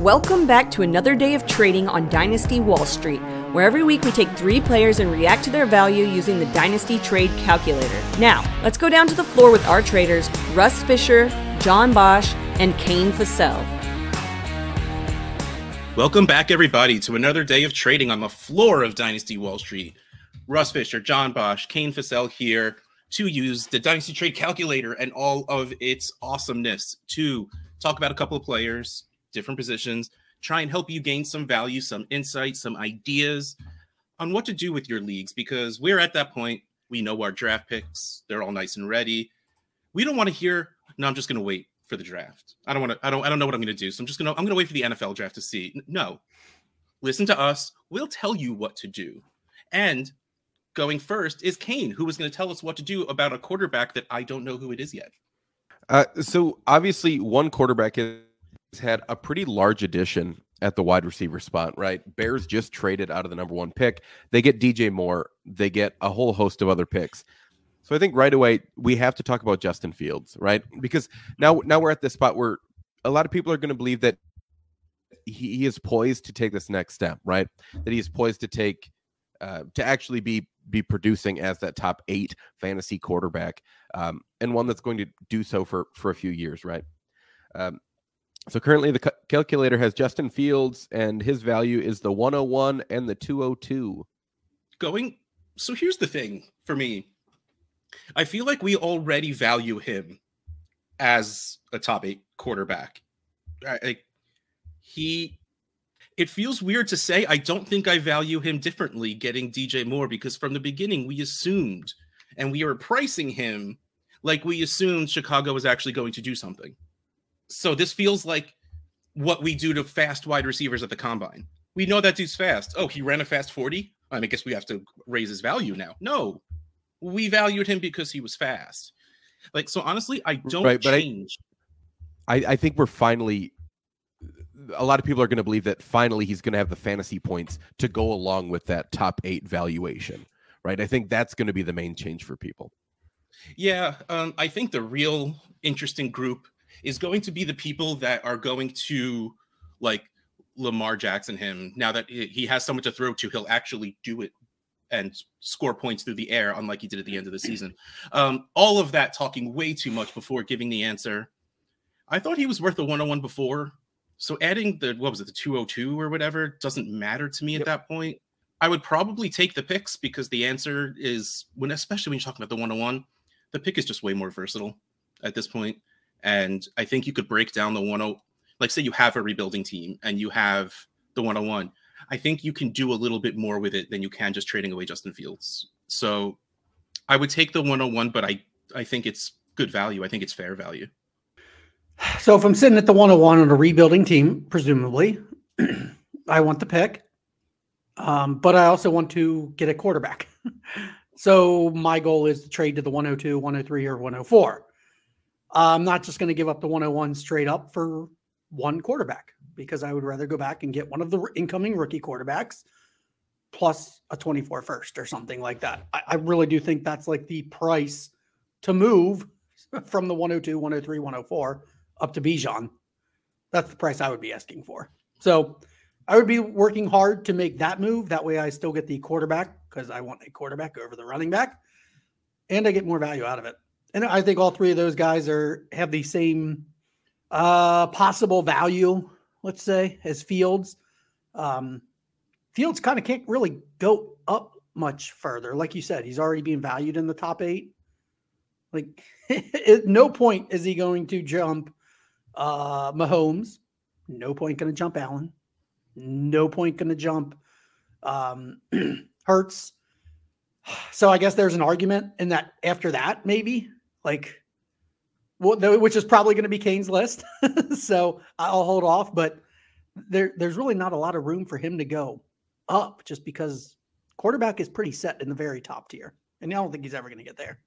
Welcome back to another day of trading on Dynasty Wall Street, where every week we take three players and react to their value using the Dynasty Trade Calculator. Now, let's go down to the floor with our traders, Russ Fisher, John Bosch, and Kane Fossell. Welcome back, everybody, to another day of trading on the floor of Dynasty Wall Street. Russ Fisher, John Bosch, Kane Fossell here to use the Dynasty Trade Calculator and all of its awesomeness to talk about a couple of players, different positions, try and help you gain some value, some insight, some ideas on what to do with your leagues because we're at that point. We know our draft picks, they're all nice and ready. We don't want to hear, no, I'm just going to wait for the draft. I don't want to, I don't, I don't know what I'm going to do. So I'm just going to, I'm going to wait for the NFL draft to see. No, listen to us. We'll tell you what to do. And going first is Kane, who is going to tell us what to do about a quarterback that I don't know who it is yet. Uh, so obviously, one quarterback has had a pretty large addition at the wide receiver spot, right? Bears just traded out of the number one pick. They get DJ Moore. They get a whole host of other picks. So I think right away we have to talk about Justin Fields, right? Because now now we're at this spot where a lot of people are going to believe that he, he, is poised to take this next step, right? That he is poised to take uh, to actually be be producing as that top eight fantasy quarterback, um, and one that's going to do so for for a few years, right? Um, so currently, the calculator has Justin Fields, and his value is the 101 and the 202. Going. So here's the thing for me. I feel like we already value him as a top eight quarterback. I, he. It feels weird to say. I don't think I value him differently getting DJ Moore because from the beginning we assumed and we were pricing him like we assumed Chicago was actually going to do something. So this feels like what we do to fast wide receivers at the combine. We know that dude's fast. Oh, he ran a fast 40. I, mean, I guess we have to raise his value now. No, we valued him because he was fast. Like, so honestly, I don't right, change. I, I, think we're finally a lot of people are going to believe that finally he's going to have the fantasy points to go along with that top eight valuation, right? I think that's going to be the main change for people. Yeah, um, I think the real interesting group is going to be the people that are going to like Lamar Jackson him. Now that he has someone to throw to, he'll actually do it and score points through the air, unlike he did at the end of the season. Um, all of that talking way too much before giving the answer. I thought he was worth the 101 before. So adding the what was it, the 202 or whatever doesn't matter to me yep. at that point. I would probably take the picks because the answer is when especially when you're talking about the 101, the pick is just way more versatile at this point. And I think you could break down the 10, like say you have a rebuilding team and you have the 101. I think you can do a little bit more with it than you can just trading away Justin Fields. So I would take the 101, but I, I think it's good value. I think it's fair value. So if I'm sitting at the 101 on a rebuilding team, presumably, I want the pick. Um, but I also want to get a quarterback. so my goal is to trade to the 102, 103, or 104. I'm not just going to give up the 101 straight up for one quarterback because I would rather go back and get one of the incoming rookie quarterbacks plus a 24 first or something like that. I, I really do think that's like the price to move from the 102, 103, 104 up to Bijan. That's the price I would be asking for. So I would be working hard to make that move. That way I still get the quarterback because I want a quarterback over the running back and I get more value out of it and I think all three of those guys are have the same uh, possible value, let's say, as Fields. Um, Fields kind of can't really go up much further. Like you said, he's already being valued in the top eight. Like, at no point is he going to jump uh, Mahomes. No point going to jump Allen. No point going to jump um, Hurts. So I guess there's an argument in that after that, maybe like, well, which is probably going to be Kane's list. so I'll hold off, but there, there's really not a lot of room for him to go up just because quarterback is pretty set in the very top tier. And I don't think he's ever going to get there.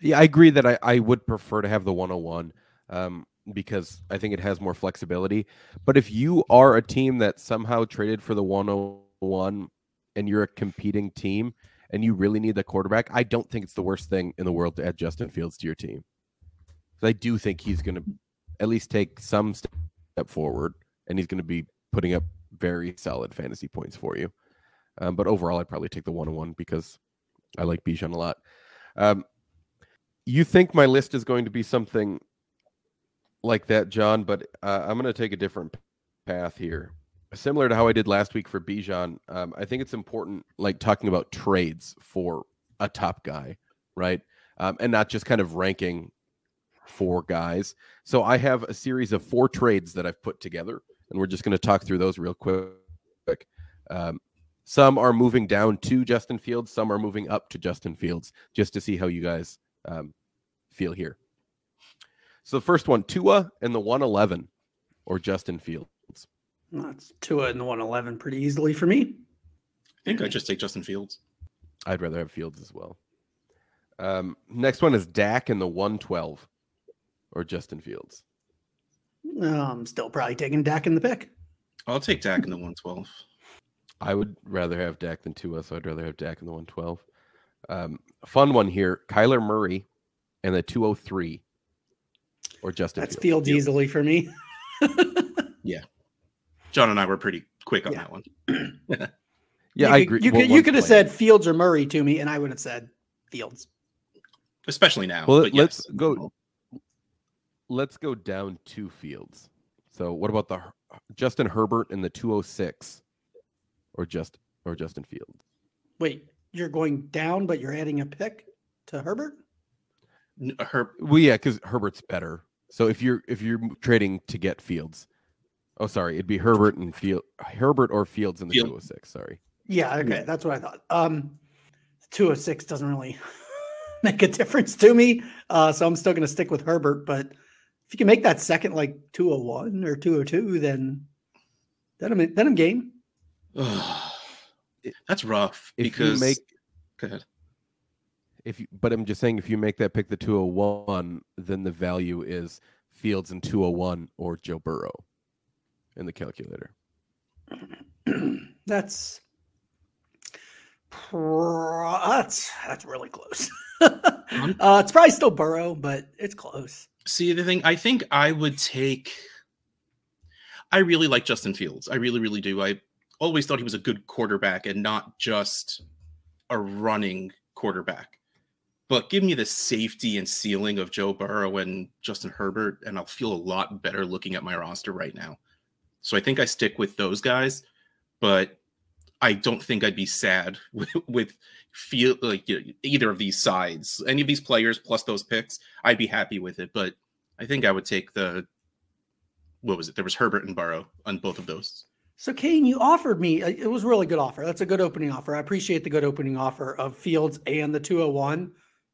Yeah, I agree that I, I would prefer to have the 101 um, because I think it has more flexibility. But if you are a team that somehow traded for the 101 and you're a competing team and you really need the quarterback, I don't think it's the worst thing in the world to add Justin Fields to your team. I do think he's going to at least take some step forward and he's going to be putting up very solid fantasy points for you. Um, but overall, I'd probably take the one on one because I like Bijan a lot. Um, you think my list is going to be something like that, John? But uh, I'm going to take a different path here, similar to how I did last week for Bijan. Um, I think it's important, like talking about trades for a top guy, right? Um, and not just kind of ranking four guys. So I have a series of four trades that I've put together, and we're just going to talk through those real quick. Um, some are moving down to Justin Fields, some are moving up to Justin Fields, just to see how you guys um, feel here. So the first one, Tua and the 111 or Justin Fields. That's Tua and the 111 pretty easily for me. I think I just take Justin Fields. I'd rather have Fields as well. Um, next one is Dak and the 112 or Justin Fields. No, I'm still probably taking Dak in the pick. I'll take Dak in the 112. I would rather have Dak than Tua, so I'd rather have Dak in the 112. Um, fun one here Kyler Murray and the 203 or Justin That's Fields. Fields easily for me. John and I were pretty quick on Yeah. that one. Yeah, you I could, agree. You Well, could, you could have said Fields or Murray to me, and I would have said Fields. Especially now. Well, but let's yes. go. Let's go down two fields. So, what about the Justin Herbert and the 206 or just or Justin Fields? Wait, you're going down, but you're adding a pick to Herbert? N- Her, Well, yeah, because Herbert's better. So if you're if you're trading to get Fields, oh sorry, it'd be Herbert and Field Herbert or Fields in the Field. 206. Sorry. Yeah, okay, Yeah. that's what I thought. Um, 206 doesn't really make a difference to me, uh, so I'm still going to stick with Herbert. But if you can make that second like 201 or 202, then then I'm then I'm game. that's rough If because you make go ahead. if you but I'm just saying if you make that pick the 201, then the value is Fields and 201 or Joe Burrow in the calculator. that's pro- that's that's really close. uh, it's probably still Burrow, but it's close. See the thing, I think I would take. I really like Justin Fields. I really, really do. I always thought he was a good quarterback and not just a running quarterback. But give me the safety and ceiling of Joe Burrow and Justin Herbert, and I'll feel a lot better looking at my roster right now. So I think I stick with those guys, but I don't think I'd be sad with, with feel like you know, either of these sides, any of these players plus those picks. I'd be happy with it, but I think I would take the what was it? There was Herbert and Burrow on both of those. So, Kane, you offered me, uh, it was really good offer. That's a good opening offer. I appreciate the good opening offer of Fields and the 201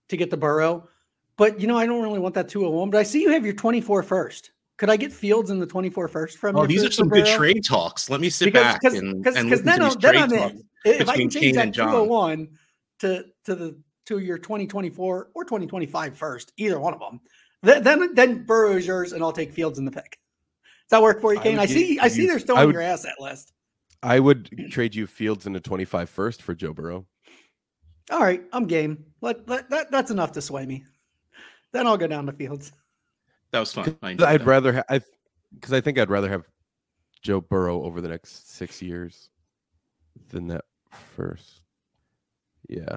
to get the Burrow. But, you know, I don't really want that 201, but I see you have your 24 first. Could I get Fields in the 24 first from Oh, you these are some good Burrow? trade talks. Let me sit Because back because and, because listen then, to these then trade I'm talks. in. If I between can change Kane that and John. 201 to to the to your 2024 or 2025 first, either one of them, then then, then Burrow is yours, and I'll take Fields in the pick. Does that work for you, Kane? would I, see. give I see they're still I on your asset list. I would trade you Fields in a 25 first for Joe Burrow. All right, I'm game. Let, let that that's enough to sway me. Then I'll go down to Fields. That was fun. I enjoyed I'd that. rather have I because I think I'd rather have Joe Burrow over the next six years than that first. Yeah.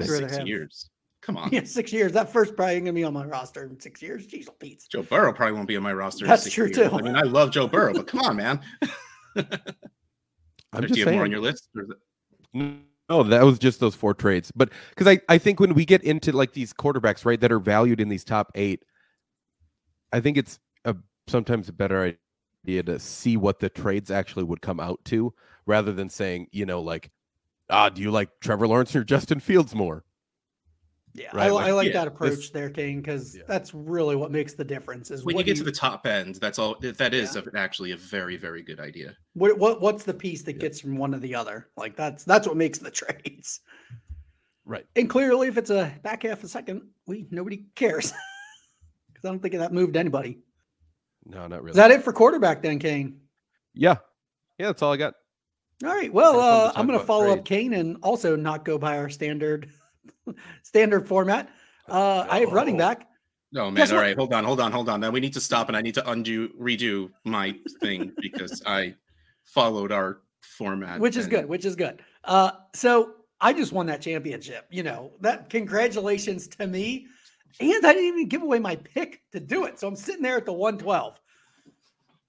Six have- years. Come on. Yeah, six years. That first probably gonna be on my roster in six years. Jeez, Pete. Joe Burrow probably won't be on my roster. in That's six true, years. too. I mean, I love Joe Burrow, but come on, man. I'm Do just you have more on saying. your list? Or No, that was just those four trades. But because I, I think when we get into like these quarterbacks, right, that are valued in these top eight, I think it's a sometimes a better idea to see what the trades actually would come out to rather than saying, you know, like, ah, do you like Trevor Lawrence or Justin Fields more? Yeah, Right, I, like, I like yeah, that approach this- there, Kane, because Yeah. that's really what makes the difference. Is when you get do to the top end, that's all. That is Yeah. a- actually a very, very good idea. what, what what's the piece that Yeah. gets from one to the other? Like that's that's what makes the trades. Right. And clearly, if it's a back half a second, we nobody cares because I don't think that moved anybody. No, not really. Is that it for quarterback then, Kane? yeah. Yeah, that's all I got. All right. Well, Have fun to uh, I'm going to about follow up. Kane and also not go by our standard standard format. Uh, I have running Oh. back. Oh man! Guess All what? right, hold on, hold on, hold on. Now we need to stop, and I need to undo, redo my thing because I followed our format, which is and- good, which is good. Uh, so I just won that championship. You know that. Congratulations to me, and I didn't even give away my pick to do it. So I'm sitting there at the 112.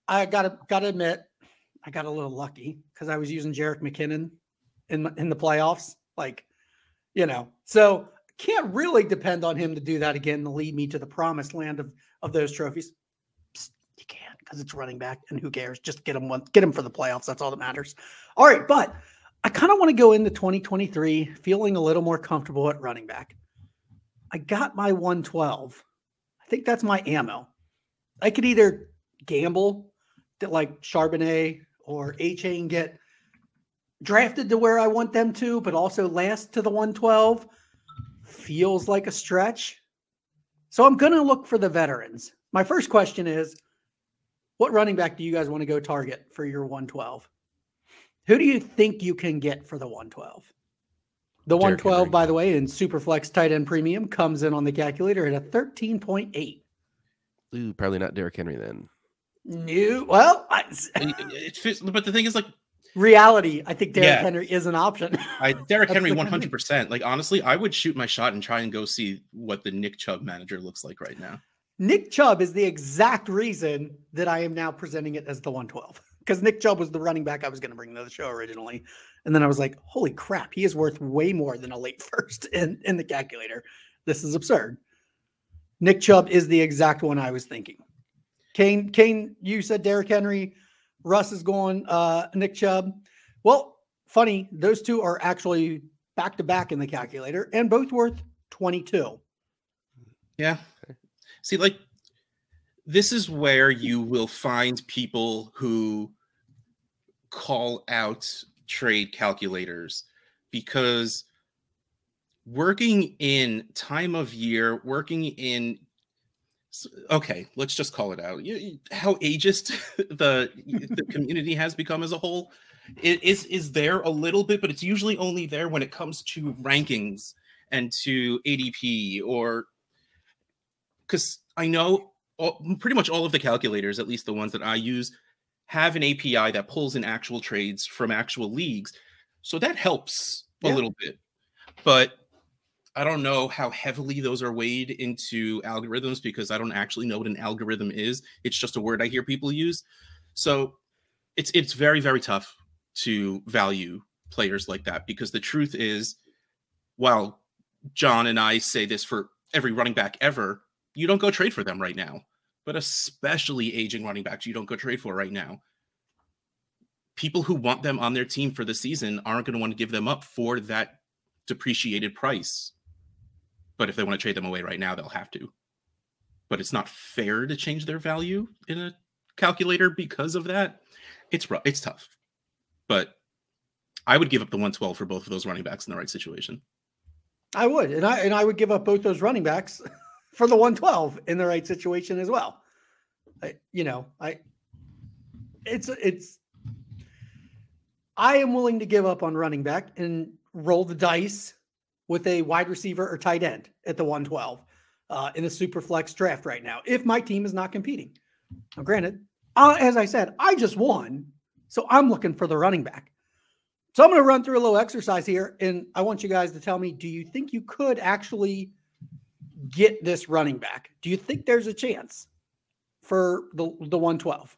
I gotta gotta admit, I got a little lucky because I was using Jerick McKinnon in in the playoffs. Like, you know, so can't really depend on him to do that again to lead me to the promised land of of those trophies. Psst, you can't because it's running back, and who cares? Just get him one, get him for the playoffs. That's all that matters. All right, but I kind of want to go into 2023 feeling a little more comfortable at running back. I got my 112. I think that's my ammo. I could either gamble that like Charbonnet or Achane get drafted to where I want them to, but also last to the 112. Feels like a stretch. So I'm going to look for the veterans. My first question is what running back do you guys want to go target for your 112? Who do you think you can get for the 112? The Derrick 112, Henry. by the way, in Superflex tight end premium comes in on the calculator at a 13.8. Ooh, probably not Derrick Henry then. New, well, I, It, it fits, but the thing is, like, reality, I think Derrick Yeah. Henry is an option. I Derrick Henry the one kind of- hundred percent. Like honestly, I would shoot my shot and try and go see what the Nick Chubb manager looks like right now. Nick Chubb is the exact reason that I am now presenting it as the 112 because Nick Chubb was the running back I was going to bring to the show originally. And then I was like, holy crap, he is worth way more than a late first in, in the calculator. This is absurd. Nick Chubb is the exact one I was thinking. Kane, Kane, you said Derrick Henry. Russ is going uh, Nick Chubb. Well, funny, those two are actually back to back in the calculator and both worth 22. Yeah. See, like this is where you will find people who call out trade calculators because working in time of year, working in okay, let's just call it out. You- you- How ageist the the community has become as a whole it is is there a little bit, but it's usually only there when it comes to rankings and to ADP or because I know all, pretty much all of the calculators, at least the ones that I use, have an API that pulls in actual trades from actual leagues. So that helps a little bit. But I don't know how heavily those are weighed into algorithms because I don't actually know what an algorithm is. It's just a word I hear people use. So it's it's very, very tough to value players like that because the truth is, while John and I say this for every running back ever, you don't go trade for them right now. But especially aging running backs, you don't go trade for right now. People who want them on their team for the season aren't going to want to give them up for that depreciated price. But if they want to trade them away right now, they'll have to. But it's not fair to change their value in a calculator because of that. It's rough. It's tough. But I would give up the 112 for both of those running backs in the right situation. I would, and I and I would give up both those running backs for the 112 in the right situation as well. I, you know, I it's it's I am willing to give up on running back and roll the dice with a wide receiver or tight end at the 112 uh, in the super flex draft right now if my team is not competing. Now, granted, uh, as I said, I just won, so I'm looking for the running back. So I'm going to run through a little exercise here, and I want you guys to tell me: Do you think you could actually get this running back? Do you think there's a chance for the the 112?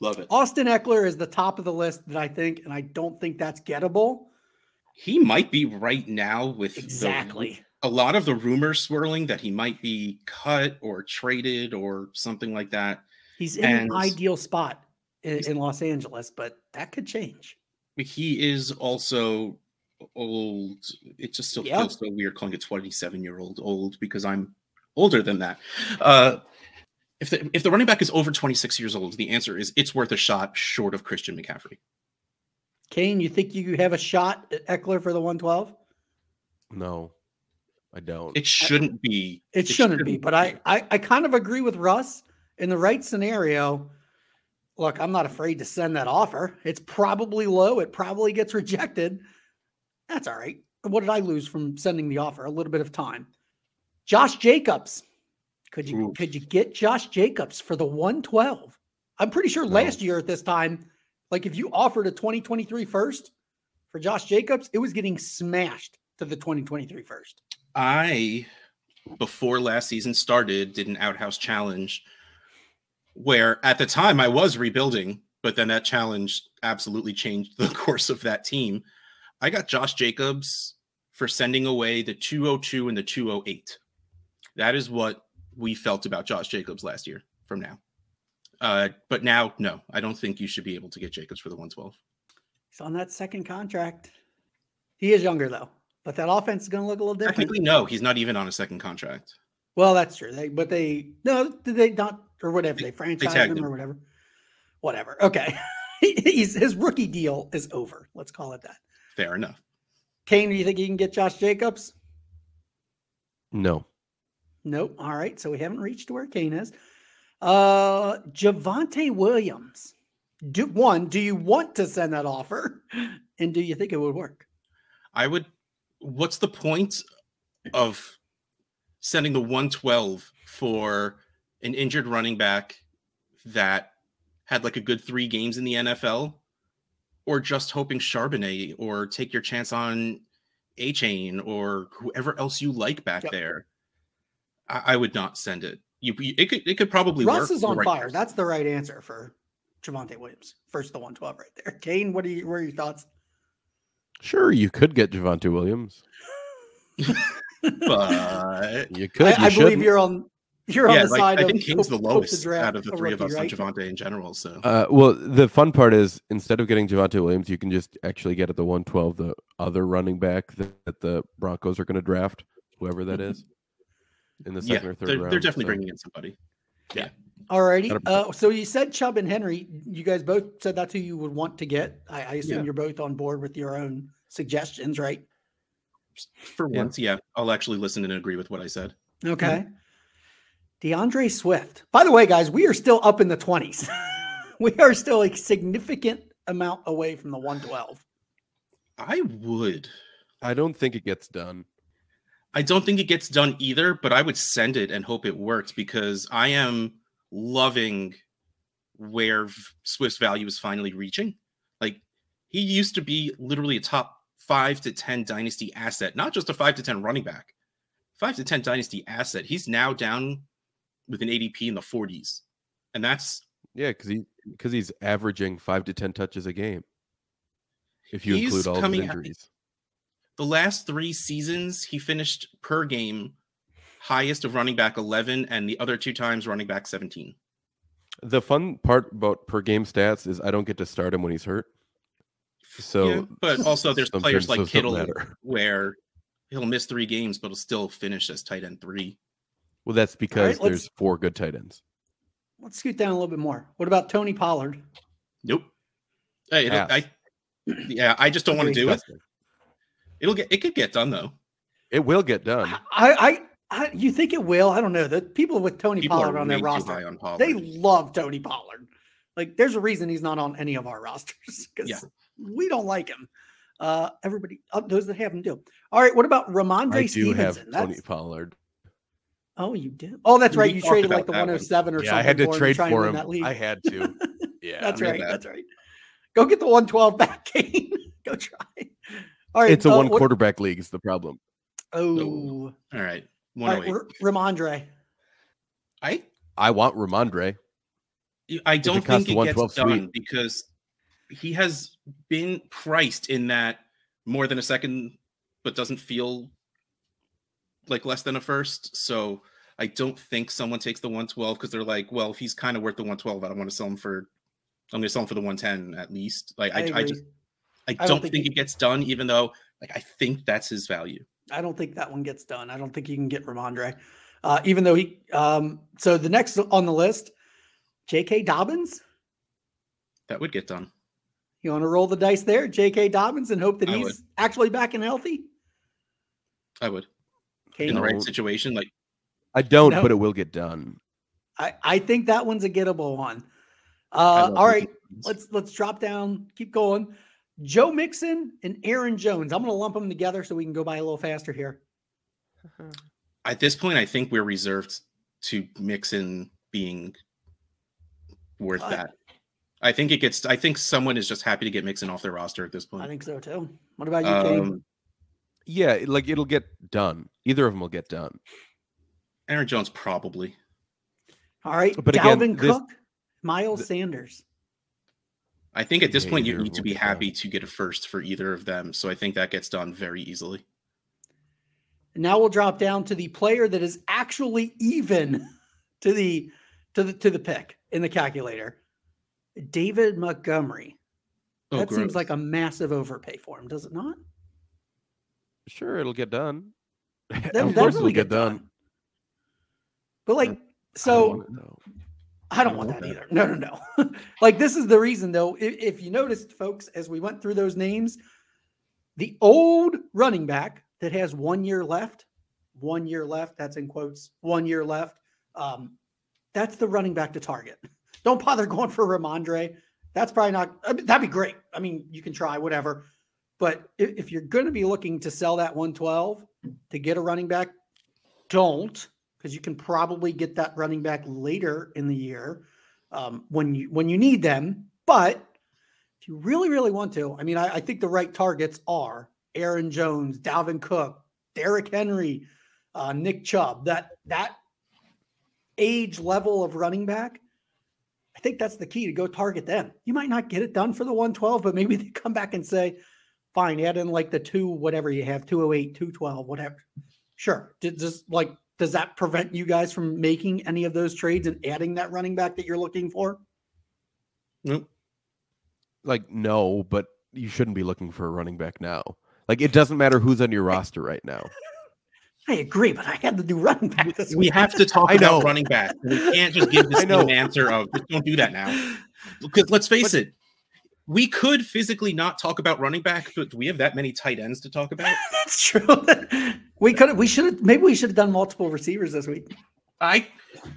Love it. Austin Ekeler is the top of the list that I think, and I don't think that's gettable. He might be right now with the- Exactly. a lot of the rumors swirling that he might be cut or traded or something like that. He's in And- an ideal spot in, in Los Angeles, but that could change. He is also old. It just still Yeah. feels so weird calling a 27 year old old because I'm older than that. Uh, if the if the running back is over 26 years old, the answer is it's worth a shot short of Christian McCaffrey. Kane, you think you have a shot at Ekeler for the 112? No, I don't. It shouldn't be. It shouldn't be, but I, I I kind of agree with Russ. In the right scenario, look, I'm not afraid to send that offer. It's probably low. It probably gets rejected. That's all right. What did I lose from sending the offer? A little bit of time. Josh Jacobs Could you Oof. could you get Josh Jacobs for the 112? I'm pretty sure No. last year at this time, like if you offered a 2023 first for Josh Jacobs, it was getting smashed to the 2023 first. I, before last season started, did an outhouse challenge where at the time I was rebuilding, but then that challenge absolutely changed the course of that team. I got Josh Jacobs for sending away the 202 and the 208. That is what we felt about Josh Jacobs last year from now. Uh, but now, no, I don't think you should be able to get Jacobs for the 112. He's on that second contract. He is younger though, but that offense is going to look a little different. Technically, no, he's not even on a second contract. Well, that's true. They but they no, did they not or whatever they franchise tagged him him. or whatever. Whatever. Okay. He's his rookie deal is over. Let's call it that. Fair enough. Kane, do you think you can get Josh Jacobs? No. Nope. All right. So we haven't reached where Kane is. Uh Javonte Williams. Do one, do you want to send that offer? And do you think it would work? I would. What's the point of sending the 112 for an injured running back that had like a good three games in the NFL, or just hoping Charbonnet or take your chance on Achane or whoever else you like back Yep. there? I, I would not send it. You, you- it could it could probably Russ work is on right fire. person. That's the right answer for Javonte Williams. First the 112 right there. Kane, what are you what are your thoughts? Sure, you could get Javonte Williams. but You could. I, you I believe you're on you're on the like, side I of think Kane's the hope- hope lowest draft out of the a three of us right? on Javonte in general. So Uh, well, the fun part is instead of getting Javonte Williams, you can just actually get at the 112 the other running back that, that the Broncos are going to draft, whoever that is, in the yeah, second or third they're, round. they're definitely so- bringing in somebody. Yeah. Alrighty. 100%. Uh, so you said Chubb and Henry. You guys both said that's who you would want to get. I, I assume Yeah. you're both on board with your own suggestions, right? For Yeah. once, yeah, I'll actually listen and agree with what I said. Okay. D'Andre Swift. By the way, guys, we are still up in the 20s. we are still a significant amount away from the 112. I would. I don't think it gets done. I don't think it gets done either, but I would send it and hope it works because I am loving where Swift's value is finally reaching. Like he used to be literally a top five to 10 dynasty asset, not just a five to 10 running back, five to 10 dynasty asset. He's now down with an ADP in the 40s. And that's Yeah, because he because he's averaging five to ten touches a game. If you include all the injuries, the last three seasons, he finished per game highest of running back 11 and the other two times running back 17. the fun part about per game stats is I don't get to start him when he's hurt. So, Yeah, but also there's players like Kittle where he'll miss three games, but he'll still finish as tight end three. well, that's because let's- there's four good tight ends. Let's scoot down a little bit more. What about Tony Pollard? Nope. Hey, it'll- I, yeah, I just don't want to do it. Disgusting. It'll get it could get done though. It will get done. I, I, I, you think it will? I don't know. The people with Tony People Pollard on their too roster, on Pollard. they love Tony Pollard. Like, there's a reason he's not on any of our rosters because Yeah. we don't like him. Uh, everybody, uh, those that have him do. All right. What about Rhamondre I do have Stevenson? Tony Pollard. oh, you did. Oh, that's We right. You traded like the that one. 107 or Yeah, something. I had to for him trade for him. That league. I had to. Yeah, that's I know right. that. That's right. Go get the 112 back, Kane. Go try. All right. it's a uh, one what- quarterback league. Is the problem. Oh, All right. all right. 108. R- Rhamondre. I I want Rhamondre. I don't costs think it gets done sweet. because he has been priced in that more than a second, but doesn't feel like less than a first. So I don't think someone takes the 112 because they're like, well, if he's kind of worth the 112, I don't want to sell him for. I'm going to sell him for the 110 at least. Like I, I, agree. just I I don't, don't think, think it gets done, even though like I think that's his value. I don't think that one gets done. I don't think you can get Rhamondre, uh, even though he. Um, so the next on the list, J.K. Dobbins. That would get done. You want to roll the dice there, J.K. Dobbins, and hope that I he's would. actually back and healthy. I would Okay, in the right situation. Like I don't, No. but it will get done. I, I think that one's a gettable one. I Uh, love all the right, Dolphins. let's let's drop down, keep going. Joe Mixon and Aaron Jones. I'm going to lump them together so we can go by a little faster here. at this point, I think we're reserved to Mixon being worth I- that. I think it gets. I think someone is just happy to get Mixon off their roster at this point. I think so too. What about you, Kane? Um, Yeah, like it'll get done. Either of them will get done. Aaron Jones probably. All right, but again, Dalvin this- Cook, Miles th- Sanders. I think at this point you either need to be happy to get a first for either of them. So I think that gets done very easily. Now we'll drop down to the player that is actually even to the to the to the pick in the calculator. David Montgomery. Oh, that seems like a massive overpay for him, does it not? Sure, it'll get done. That, of course, it'll get done. But like, so wanna know. I don't want that either. No, no, no. like this is the reason though. If, if you noticed, folks, as we went through those names, the old running back that has one year left, one year left, that's in quotes, one year left. Um, that's the running back to target. Don't bother going for Rhamondre. That's probably not that'd be great. I mean, you can try whatever. But if, if you're going to be looking to sell that 112 to get a running back, don't because you can probably get that running back later in the year um, when you when you need them. But if you really really want to, I mean, I, I think the right targets are Aaron Jones, Dalvin Cook, Derrick Henry, uh, Nick Chubb. That that age level of running back. I think that's the key to go target them. You might not get it done for the 112, but maybe they come back and say, fine, add in like the two, whatever you have, 208, 212, whatever. Sure. Just like does that prevent you guys from making any of those trades and adding that running back that you're looking for? Nope. Like no, but you shouldn't be looking for a running back now. Like it doesn't matter who's on your roster right now. I agree, but I had to do running back this We week. have to talk I know. about running back. We can't just give this I an answer of just don't do that now. Because let's face it, we could physically not talk about running back, but do we have that many tight ends to talk about? That's true. we could have we should have maybe we should have done multiple receivers this week. I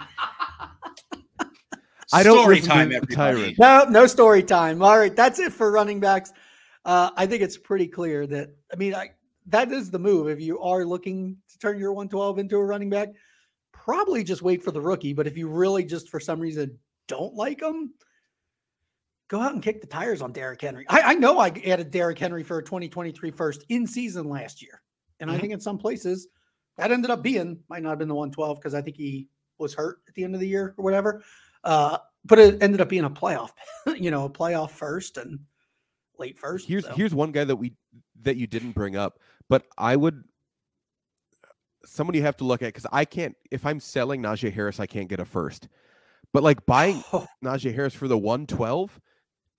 I don't story time, everybody. No, no story time. All right, that's it for running backs. Uh, I think it's pretty clear that I mean I, that is the move. If you are looking to turn your 112 into a running back, probably just wait for the rookie. But if you really just for some reason don't like them, go out and kick the tires on Derrick Henry. I, I know I added Derrick Henry for a 2023 first in season last year, and I Mhm. think in some places that ended up being might not have been the 112 because I think he was hurt at the end of the year or whatever. Uh, but it ended up being a playoff, you know, a playoff first and late first. Here's so. here's one guy that we that you didn't bring up, but I would someone you have to look at because I can't if I'm selling Najee Harris, I can't get a first. But like buying Oh, Najee Harris for the 112,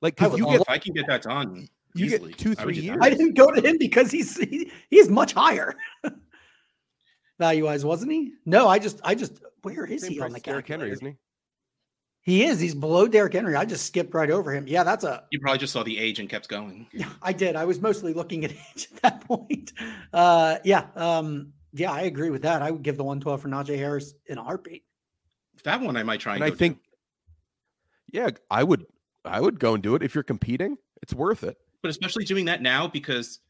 like I because you get if I can get that done you get easily, two, I three get years. I didn't go to him because he's he, he's much higher value wise, wasn't he? No, I just I just where is same he on the as Derrick Henry, isn't he? He is. He's below Derrick Henry. I just skipped right over him. Yeah, that's a You probably just saw the age and kept going. Yeah, I did. I was mostly looking at age at that point. Uh, yeah, um, yeah, I agree with that. I would give the 112 for Najee Harris in a heartbeat. That one I might try and, And I think, do. yeah, I would, I would go and do it if you're competing. It's worth it. but especially doing that now because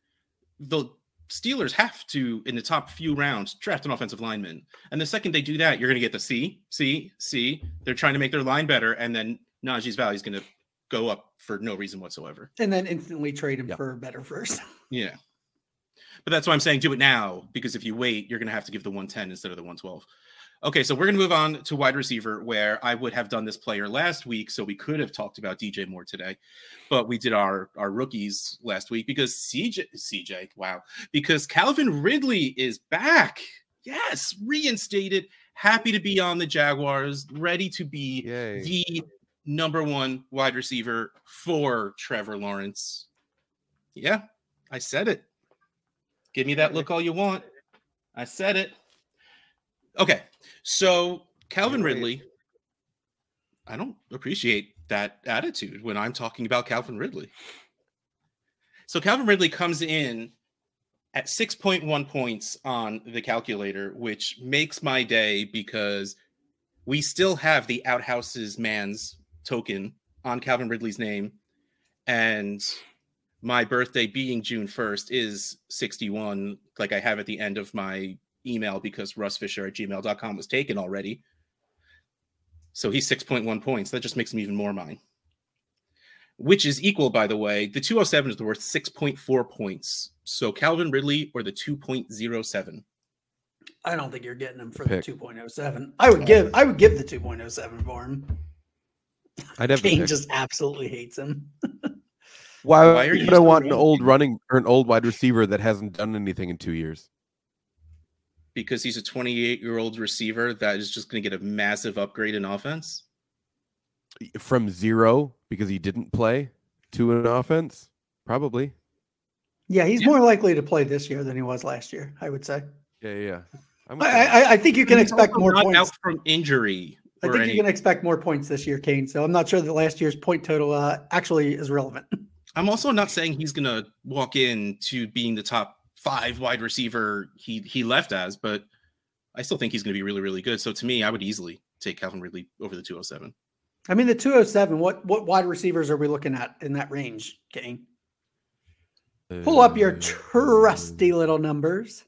the Steelers have to, in the top few rounds, draft an offensive lineman. And the second they do that, you're going to get the C, C, C. They're trying to make their line better, and then Najee's value is going to go up for no reason whatsoever. And then instantly trade him Yeah. for a better first. Yeah. But that's why I'm saying do it now because if you wait, you're going to have to give the 110 instead of the 112. Okay, so we're going to move on to wide receiver where I would have done this player last week, so we could have talked about DJ Moore today, but we did our our rookies last week because CJ CJ wow because Calvin Ridley is back. Yes, reinstated, happy to be on the Jaguars, ready to be Yay. the number one wide receiver for Trevor Lawrence. Yeah, I said it. Give me that look all you want. I said it. Okay, so Calvin Ridley, I don't appreciate that attitude when I'm talking about Calvin Ridley. So Calvin Ridley comes in at 6.1 points on the calculator, which makes my day because we still have the outhouses man's token on Calvin Ridley's name. And my birthday being June 1st is 61, like I have at the end of my email because russfisher at gmail.com was taken already. So he's 6.1 points. That just makes him even more mine. Which is equal, by the way. The 207 is worth 6.4 points. So Calvin Ridley or the 2.07. I don't think you're getting him for Pick. the 2.07. I would give I would give the 2.07 for him. I'd have the Kane just absolutely hates him. Why, Why are you would I want an old running or an old wide receiver that hasn't done anything in two years? Because he's a 28 year old receiver that is just going to get a massive upgrade in offense. From zero because he didn't play to an offense? Probably. Yeah, he's Yeah. more likely to play this year than he was last year, I would say. Yeah, yeah. yeah. I'm I. I, I think you can He's expect more not points. out from injury. I think any- you can expect more points this year, Kane. So I'm not sure that last year's point total uh, actually is relevant. I'm also not saying he's going to walk in to being the top five wide receiver he he left as, but I still think he's going to be really really good. So to me, I would easily take Calvin Ridley over the 207. I mean, the 207. What what wide receivers are we looking at in that range, Kane? Pull up your Uh, trusty little numbers.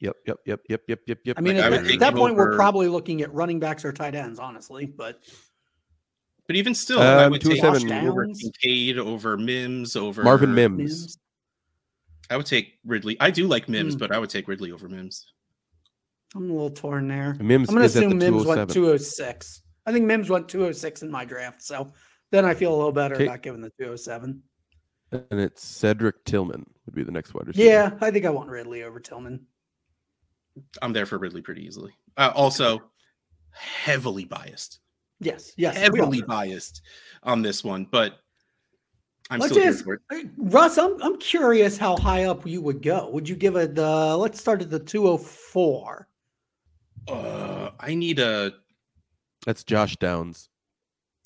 Yep, yep, yep, yep, yep, yep, yep. I mean, Like, at, would that- at that him point, we're probably looking at running backs or tight ends, honestly. But But even still, I Um, would take 207 over Kincaid, over Mims, over Marvin Mims. Mims, I would take Ridley. I do like Mims, Hmm. but I would take Ridley over Mims. I'm a little torn there. Mims I'm going to is the assume Mims went 206. I think Mims went 206 in my draft. So then I feel a little better Okay. about giving the 207. And it's Cedric Tillman would be the next wide receiver. Yeah, I think I want Ridley over Tillman. I'm there for Ridley pretty easily. Uh, also, heavily biased, Yes, yes. heavily biased on this one, but I'm Let's still here just- for it. Russ, I'm I'm curious how high up you would go. Would you give it the let's start at the 204? Uh, I need a That's Josh Downs.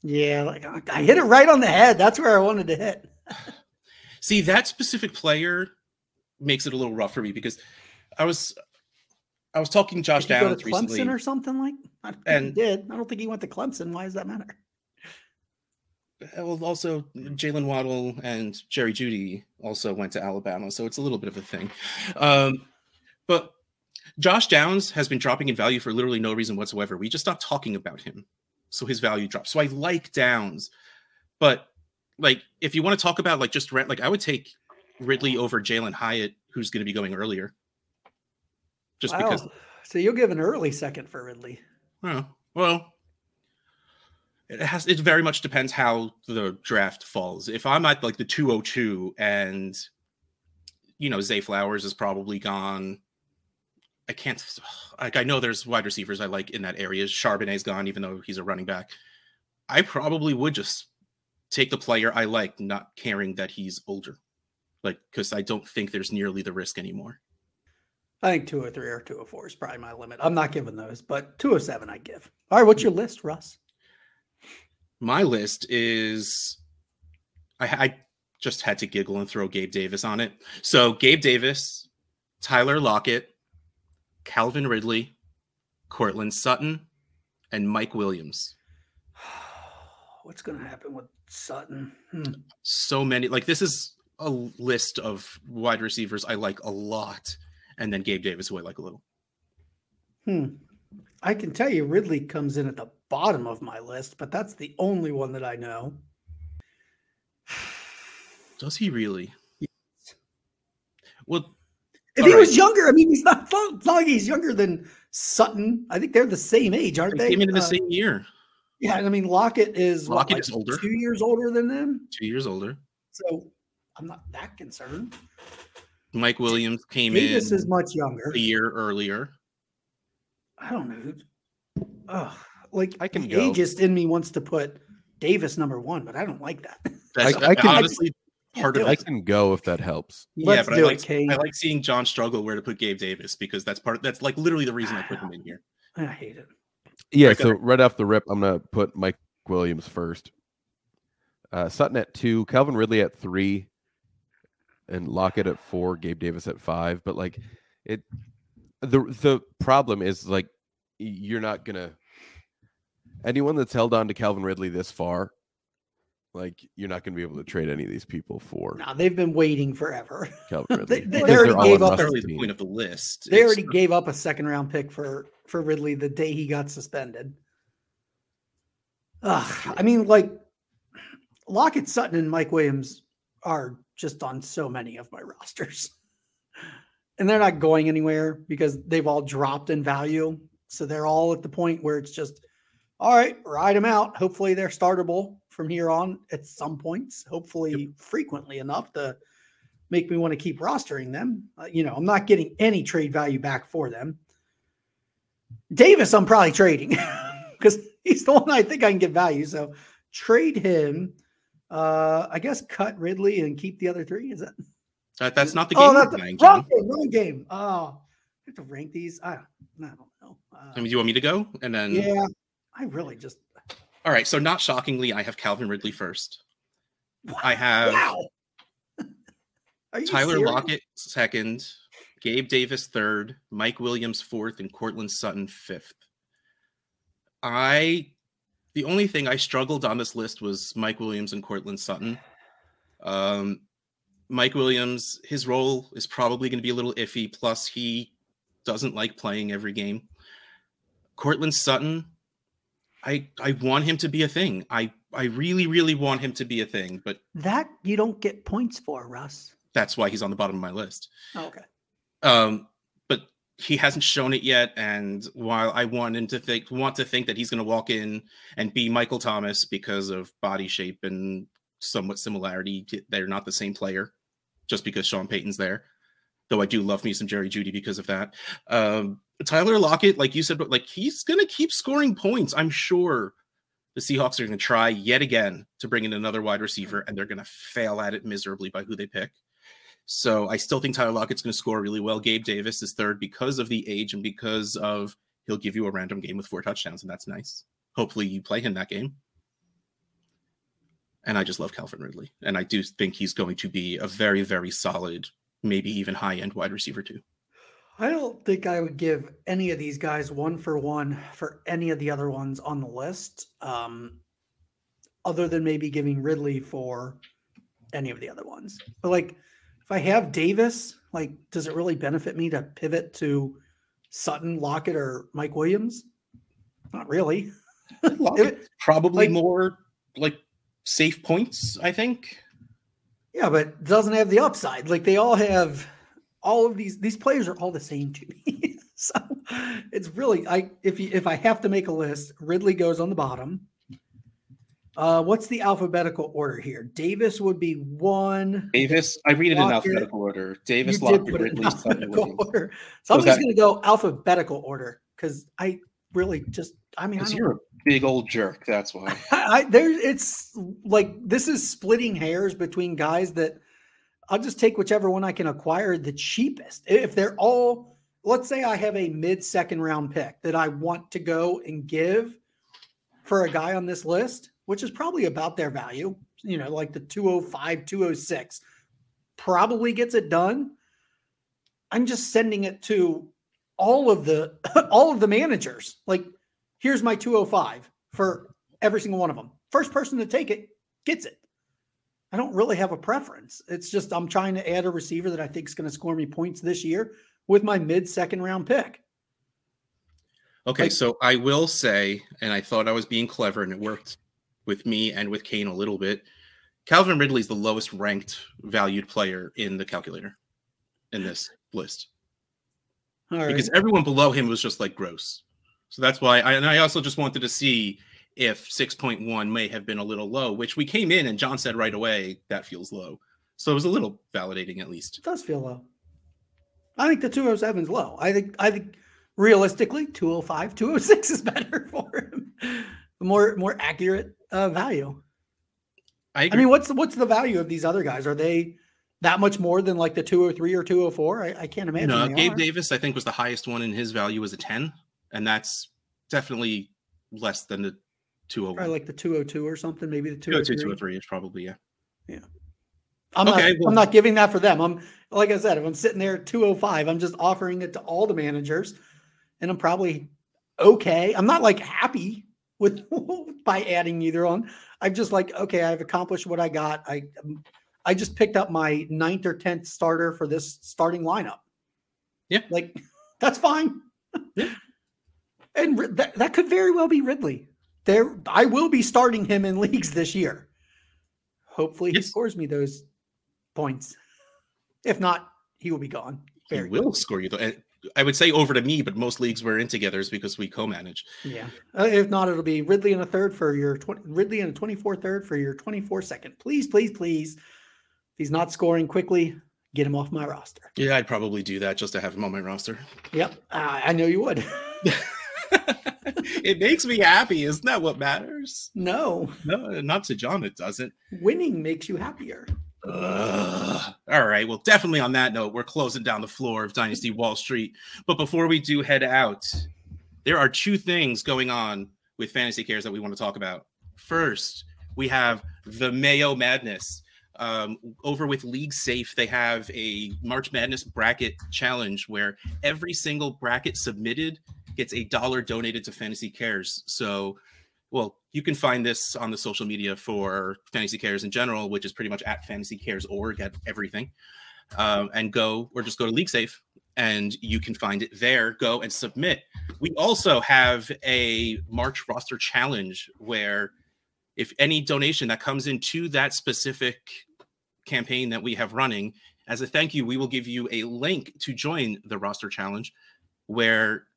Yeah, like I I hit it right on the head. That's where I wanted to hit. see that specific player makes it a little rough for me because I was I was talking Josh Did he go Downs to Clemson recently. or something like? I don't think And- he did. I don't think he went to Clemson. Why does that matter? Well, also Jaylen Waddle and Jerry Jeudy also went to Alabama, so it's a little bit of a thing. Um, but Josh Downs has been dropping in value for literally no reason whatsoever. We just stopped talking about him, so his value drops. So I like Downs, but like if you want to talk about like just rent, like I would take Ridley over Jalin Hyatt, who's going to be going earlier, just because. So you'll give an early second for Ridley. Oh, well, it has. It very much depends how the draft falls. If I'm at like the 202 and you know Zay Flowers is probably gone, I can't. Like I know there's wide receivers I like in that area. Charbonnet's gone, even though he's a running back. I probably would just take the player I like, not caring that he's older, like because I don't think there's nearly the risk anymore. I think 203 or 204 is probably my limit. I'm not giving those, but 207 I give. All right, what's your list, Russ? My list is I, I just had to giggle and throw Gabe Davis on it. So Gabe Davis, Tyler Lockett, Calvin Ridley, Courtland Sutton, and Mike Williams. What's going to happen with Sutton? Hmm. So many like this is a list of wide receivers I like a lot, and then Gabe Davis, who I like a little. Hmm. I can tell you Ridley comes in at the bottom of my list, but that's the only one that I know. Does he really? Well, If he was younger, I mean, he's not, it's not like he's younger than Sutton. I think they're the same age, aren't they they? came in in the Uh, same year, Yeah, and I mean, Lockett is what, Lockett like is older. two years older than them. two years older. So I'm not that concerned. Mike Williams came Davis in is much younger. a year earlier. I don't know. Oh, like I can the go. ageist in me wants to put Davis number one, but I don't like that. That's I can- honestly part of I can go if that helps. Let's yeah, but do I like it, Kane. I like seeing John struggle where to put Gabe Davis because that's part. That's like literally the reason I put him in here. I hate it. Yeah, Right so right off the rip, I'm gonna put Mike Williams first. Uh, Sutton at two, Calvin Ridley at three, and Lockett at four, Gabe Davis at five. But like it, the the problem is like you're not gonna anyone that's held on to Calvin Ridley this far, like you're not gonna be able to trade any of these people for Now they've been waiting forever. Calvin Ridley. They- they because already gave up That's a- really the point of the the list. They It's- already gave up a second round pick for for Ridley the day he got suspended. Ugh, I mean, like Lockett, Sutton, and Mike Williams are just on so many of my rosters. And they're not going anywhere because they've all dropped in value. So they're all at the point where it's just, all right, ride them out. Hopefully they're startable from here on at some points, hopefully yep. frequently enough to make me want to keep rostering them. Uh, you know, I'm not getting any trade value back for them. Davis, I'm probably trading because he's the one I think I can get value. So trade him. Uh, I guess cut Ridley and keep the other three. Is that? That, that's not the oh, game. Oh, that's the, wrong game. Wrong game. Oh, I have to rank these. I, I don't know. Uh, I mean, do you want me to go and then? Yeah, I really just. All right. So, not shockingly, I have Calvin Ridley first. I have wow. Tyler serious? Lockett second, Gabe Davis third, Mike Williams fourth, and Courtland Sutton fifth. I the only thing I struggled on this list was Mike Williams and Courtland Sutton. Um, Mike Williams, his role is probably going to be a little iffy. Plus, he doesn't like playing every game. Courtland Sutton, I I want him to be a thing. I I really really want him to be a thing, but that you don't get points for, Russ. That's why he's on the bottom of my list. Oh, okay. Um, but he hasn't shown it yet, and while I want him to think want to think that he's going to walk in and be Michael Thomas because of body shape and somewhat similarity, they're not the same player just because Sean Payton's there. Though I do love me some Jerry Jeudy because of that. Um, Tyler Lockett, like you said, but like he's gonna keep scoring points. I'm sure the Seahawks are gonna try yet again to bring in another wide receiver, and they're gonna fail at it miserably by who they pick. So I still think Tyler Lockett's to score really well. Gabe Davis is third because of the age and because of he'll give you a random game with four touchdowns, and that's nice. Hopefully, you play him that game and I just love Calvin Ridley, and I do think he's going to be a very, very solid, maybe even high end wide receiver too. I don't think I would give any of these guys one for one for any of the other ones on the list, um, other than maybe giving Ridley for any of the other ones. But like, if I have Davis, like, does it really benefit me to pivot to Sutton, Lockett, or Mike Williams? Not really. Lockett, probably like, more like safe points, I think. Yeah, but doesn't have the upside. Like they all have all of these these players are all the same to me. so it's really I if you if I have to make a list, Ridley goes on the bottom. Uh, what's the alphabetical order here? Davis would be one. Davis, I read it Lockett. in alphabetical order. Davis, Lockett, Ridley, order. So, so I'm just going to go alphabetical order because I really just I mean, I you're a big old jerk. That's why. I, there, it's like this is splitting hairs between guys that I'll just take whichever one I can acquire the cheapest. If they're all, let's say I have a mid second round pick that I want to go and give for a guy on this list, which is probably about their value, you know, like the 205, 206, probably gets it done. I'm just sending it to all of the all of the managers. Like here's my 205 for every single one of them. First person to take it gets it. I don't really have a preference. It's just I'm trying to add a receiver that I think is going to score me points this year with my mid second round pick. Okay, like, so I will say, and I thought I was being clever, and it worked with me and with Kane a little bit. Calvin Ridley is the lowest ranked valued player in the calculator in this list. Because everyone below him was just like gross. So that's why I, and I also just wanted to see if 6.1 may have been a little low, which we came in and John said right away that feels low. So it was a little validating at least. It does feel low. I think the 207 is low. I think I think realistically 205, 206 is better for him. More more accurate uh, value. I, I mean, what's the, what's the value of these other guys? Are they that much more than like the 203 or 204? I, I can't imagine. No, Gabe are. Davis, I think, was the highest one and his value was a 10 and that's definitely less than the 201. Probably like the 202 or something, maybe the 202, 203 is probably, yeah. Yeah. I'm okay, not well, I'm not giving that for them. I'm like I said, if I'm sitting there at 205, I'm just offering it to all the managers and I'm probably okay. I'm not like happy with by adding either on. I'm just like, okay, I've accomplished what I got. I um, I just picked up my ninth or tenth starter for this starting lineup. Yeah. Like that's fine. Yeah. And that, that could very well be Ridley. there I will be starting him in leagues this year. Hopefully, Yes. he scores me those points. If not, he will be gone. He Very will score you though. I would say over to me, but most leagues we're in together is because we co-manage. Yeah. Uh, if not, it'll be Ridley in a third for your 20, Ridley in a 24 third for your 24 second. Please, please, please. If he's not scoring quickly, get him off my roster. Yeah, I'd probably do that just to have him on my roster. Yep. Uh, I know you would. it makes me happy. Isn't that what matters? no, No, not to John, it doesn't. winning makes you happier. Ugh. All right. Well, definitely on that note, we're closing down the floor of Dynasty Wall Street. But before we do head out, there are two things going on with Fantasy Cares that we want to talk about. First, we have the Mayo Madness. Um, over with League Safe, they have a March Madness bracket challenge where every single bracket submitted gets a dollar donated to Fantasy Cares. So, well, you can find this on the social media for Fantasy Cares in general, which is pretty much at Fantasy Cares org at everything. Um, and go or just go to League Safe and you can find it there. Go and submit. We also have a March roster challenge where if any donation that comes into that specific campaign that we have running, as a thank you, we will give you a link to join the roster challenge where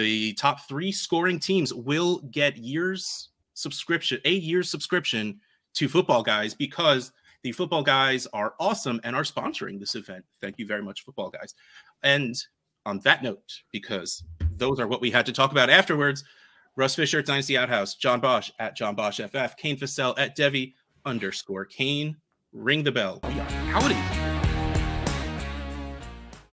the top three scoring teams will get years subscription, a year's subscription to football guys because the football guys are awesome and are sponsoring this event. Thank you very much, football guys. And on that note, because those are what we had to talk about afterwards, Russ Fisher at Dynasty Outhouse, John Bosch at John Bosch FF, Kane Fossell at Devy underscore Kane. Ring the bell.